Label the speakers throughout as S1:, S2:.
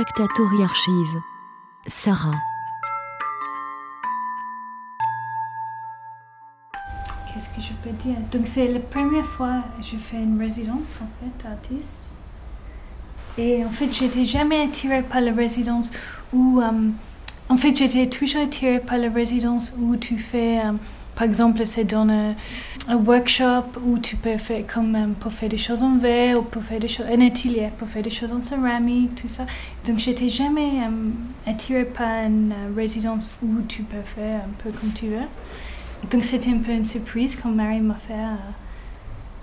S1: Factatori Archive. Sarah.
S2: Qu'est-ce que je peux dire? Donc c'est la première fois que je fais une résidence en fait artiste. Et en fait, j'étais jamais attirée par la résidence où. euh, en fait, j'étais toujours attirée par la résidence où tu fais. euh, par exemple, c'est dans un, workshop où tu peux faire comme euh, pour faire des choses en verre ou pour faire des choses un atelier pour faire des choses en céramique, tout ça. Donc, j'étais jamais euh, attirée par une euh, résidence où tu peux faire un peu comme tu veux. Donc, c'était un peu une surprise quand Marie m'a fait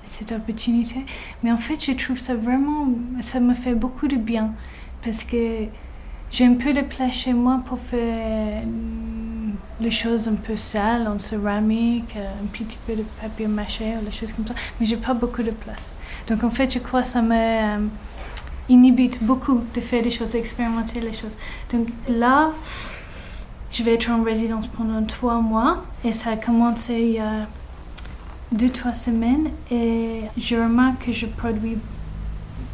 S2: cette opportunité. Mais en fait, je trouve ça vraiment, ça me fait beaucoup de bien parce que j'ai un peu de place chez moi pour faire les choses un peu sales en céramique, euh, un petit peu de papier mâché ou les choses comme ça. Mais j'ai pas beaucoup de place. Donc en fait, je crois que ça me euh, inhibite beaucoup de faire des choses, d'expérimenter les choses. Donc là, je vais être en résidence pendant trois mois et ça a commencé il y a deux, trois semaines et je remarque que je produis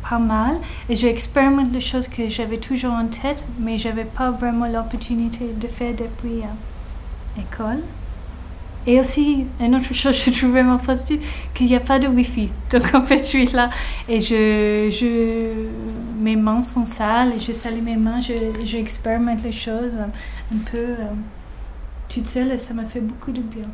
S2: pas mal et j'expérimente les choses que j'avais toujours en tête mais j'avais pas vraiment l'opportunité de faire depuis école. Et aussi, une autre chose que je trouve vraiment positive, qu'il n'y a pas de Wi-Fi. Donc en fait, je suis là et je, je, mes mains sont sales et je salis mes mains, je, j'expérimente les choses un, un peu euh, toute seule et ça m'a fait beaucoup de bien.